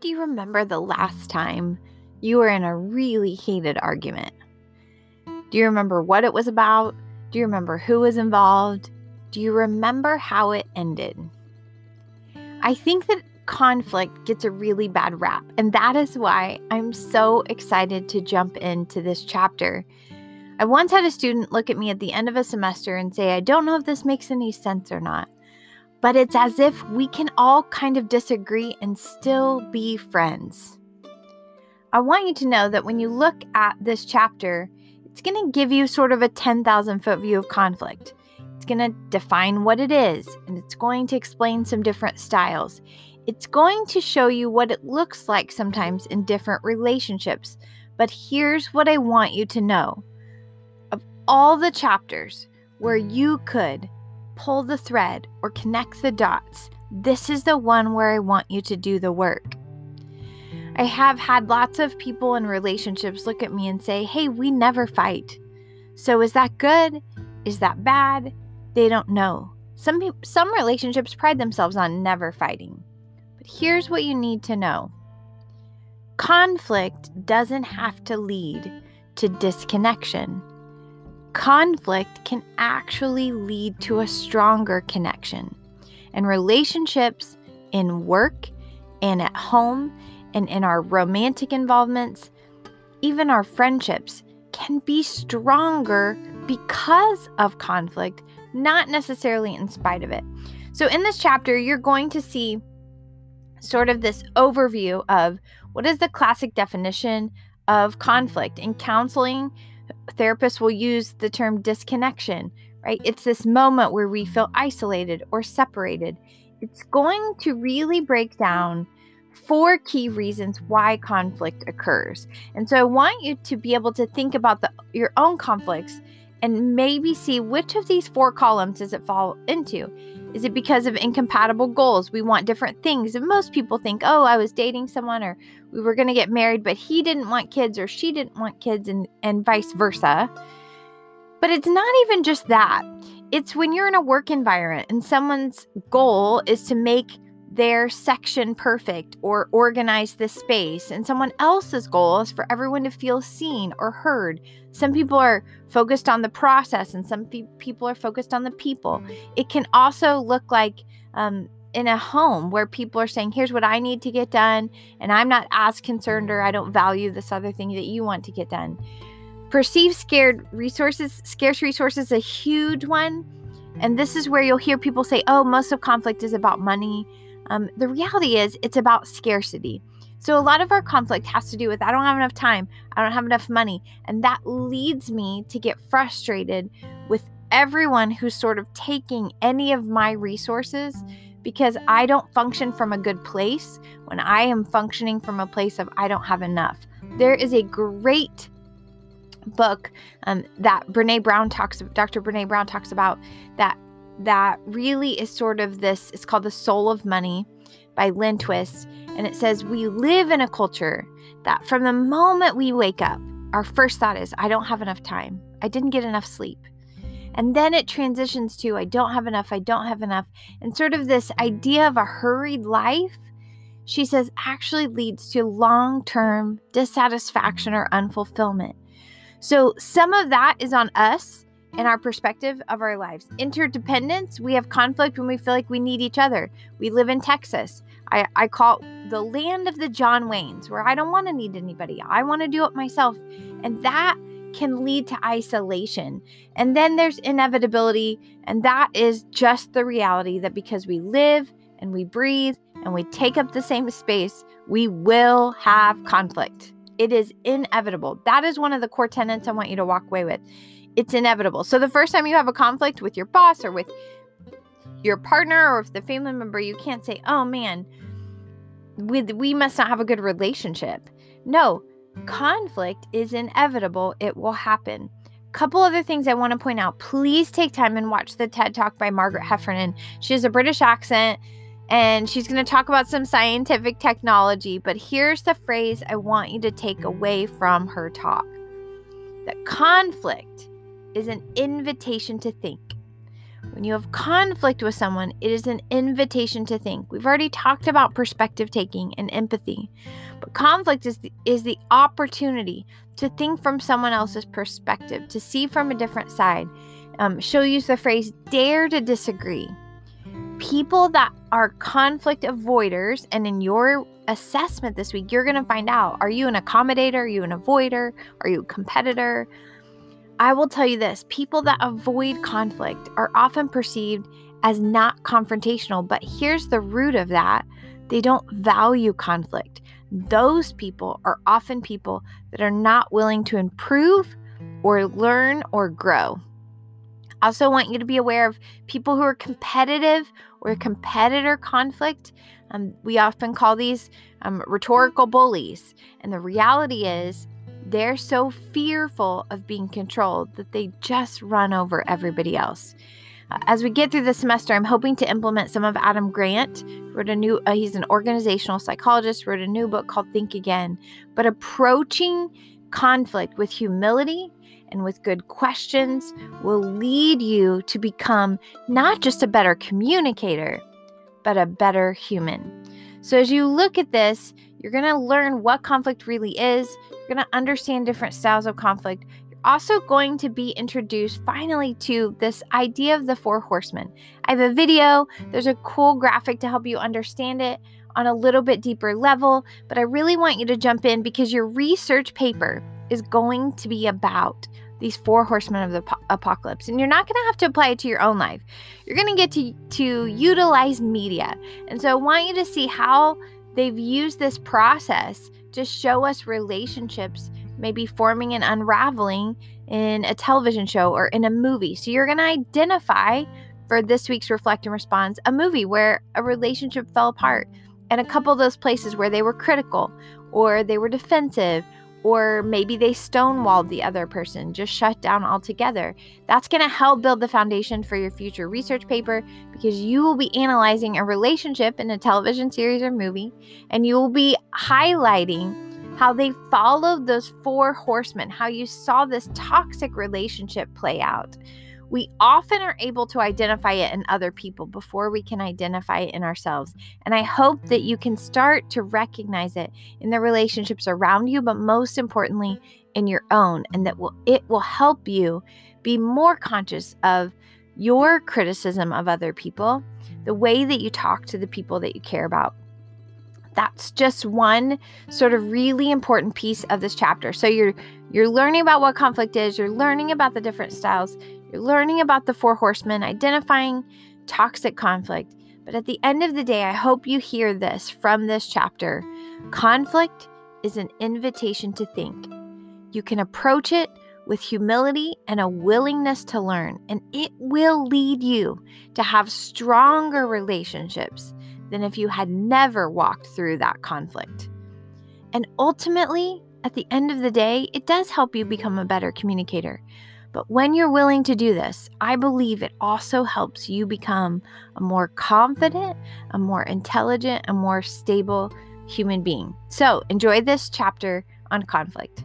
Do you remember the last time you were in a really heated argument? Do you remember what it was about? Do you remember who was involved? Do you remember how it ended? I think that conflict gets a really bad rap, and that is why I'm so excited to jump into this chapter. I once had a student look at me at the end of a semester and say, I don't know if this makes any sense or not but it's as if we can all kind of disagree and still be friends. I want you to know that when you look at this chapter, it's going to give you sort of a 10,000 foot view of conflict. It's going to define what it is, and it's going to explain some different styles. It's going to show you what it looks like sometimes in different relationships. But here's what I want you to know of all the chapters where you could pull the thread or connect the dots, this is the one where I want you to do the work. I have had lots of people in relationships look at me and say, Hey, we never fight. So is that good? Is that bad? They don't know. Some, some relationships pride themselves on never fighting. But here's what you need to know conflict doesn't have to lead to disconnection conflict can actually lead to a stronger connection. And relationships in work and at home and in our romantic involvements, even our friendships, can be stronger because of conflict, not necessarily in spite of it. So, in this chapter, you're going to see sort of this overview of what is the classic definition of conflict in counseling therapists will use the term disconnection, right? It's this moment where we feel mm. isolated or separated. It's going to really break down four key reasons why conflict occurs. And so I want you to be able to think about the, your own conflicts and maybe see which of these four columns does it fall into. Is it because of incompatible goals? We want different things. And most people think, oh, I was dating someone or we were going to get married, but he didn't want kids or she didn't want kids, and, and vice versa. But it's not even just that. It's when you're in a work environment and someone's goal is to make their section perfect or organize the space, and someone else's goal is for everyone to feel seen or heard. Some people are focused on the process, and some pe- people are focused on the people. It can also look like um, in a home where people are saying, Here's what I need to get done, and I'm not as concerned or I don't value this other thing that you want to get done. Perceived scared resources, scarce resources, a huge one. And this is where you'll hear people say, Oh, most of conflict is about money um, the reality is, it's about scarcity. So, a lot of our conflict has to do with I don't have enough time, I don't have enough money. And that leads me to get frustrated with everyone who's sort of taking any of my resources because I don't function from a good place when I am functioning from a place of I don't have enough. There is a great book um, that Brene Brown talks, Dr. Brene Brown talks about that that really is sort of this it's called The Soul of Money by Lynn Twist. And it says, We live in a culture that from the moment we wake up, our first thought is, I don't have enough time. I didn't get enough sleep. And then it transitions to, I don't have enough. I don't have enough. And sort of this idea of a hurried life, she says, actually leads to long term dissatisfaction or unfulfillment. So some of that is on us and our perspective of our lives. Interdependence, we have conflict when we feel like we need each other. We live in Texas. I, I call the land of the John Waynes, where I don't want to need anybody. I want to do it myself. And that can lead to isolation. And then there's inevitability. And that is just the reality that because we live and we breathe and we take up the same space, we will have conflict. It is inevitable. That is one of the core tenets I want you to walk away with it's inevitable. So the first time you have a conflict with your boss or with your partner or with the family member, you can't say, "Oh man, we we must not have a good relationship." No, conflict is inevitable. It will happen. Couple other things I want to point out. Please take time and watch the TED Talk by Margaret Heffernan. She has a British accent and she's going to talk about some scientific technology, but here's the phrase I want you to take away from her talk. That conflict is an invitation to think. When you have conflict with someone, it is an invitation to think. We've already talked about perspective taking and empathy, but conflict is the, is the opportunity to think from someone else's perspective, to see from a different side. Um, she'll use the phrase dare to disagree. People that are conflict avoiders, and in your assessment this week, you're going to find out are you an accommodator? Are you an avoider? Are you a competitor? I will tell you this people that avoid conflict are often perceived as not confrontational, but here's the root of that they don't value conflict. Those people are often people that are not willing to improve or learn or grow. I also want you to be aware of people who are competitive or competitor conflict. Um, we often call these um, rhetorical bullies. And the reality is, they're so fearful of being controlled that they just run over everybody else. Uh, as we get through the semester, I'm hoping to implement some of Adam Grant. Wrote a new. Uh, he's an organizational psychologist. Wrote a new book called Think Again. But approaching conflict with humility and with good questions will lead you to become not just a better communicator, but a better human. So as you look at this, you're going to learn what conflict really is. You're going to understand different styles of conflict. You're also going to be introduced finally to this idea of the four horsemen. I have a video, there's a cool graphic to help you understand it on a little bit deeper level, but I really want you to jump in because your research paper is going to be about these four horsemen of the apocalypse and you're not going to have to apply it to your own life you're going to get to to utilize media and so i want you to see how they've used this process to show us relationships maybe forming and unraveling in a television show or in a movie. So you're going to identify for this week's Reflect and Response a movie where a relationship fell apart and a mm-hmm. couple of those places where they were critical or they were defensive or maybe they stonewalled the other person, just shut down altogether. That's going to help build the foundation for your future research paper because you will be analyzing a relationship in a television series or movie, and you will be highlighting how they followed those four horsemen, how you saw this toxic relationship play out we often are able to identify it in other people before we can identify it in ourselves. And I hope that you can start to recognize it in the relationships around you, but most importantly, in your own, and that will it will help you be more conscious of your criticism of other people, the way that you talk to the people that you care about. That's just one sort of really important piece of this chapter. So you're you're learning about what conflict is, you're learning about the different styles, you're learning about the four horsemen, identifying toxic conflict. But at the end of the day, I hope you hear this from this chapter. Conflict is an invitation to think. You can approach it with humility and a willingness to learn, and it will lead you to have stronger relationships than if you had never walked through that conflict. And ultimately, at the end of the day, it does help you become a better communicator. But when you're willing to do this, I believe it also helps you become a more confident, a more intelligent, a more stable human being. So enjoy this chapter on conflict.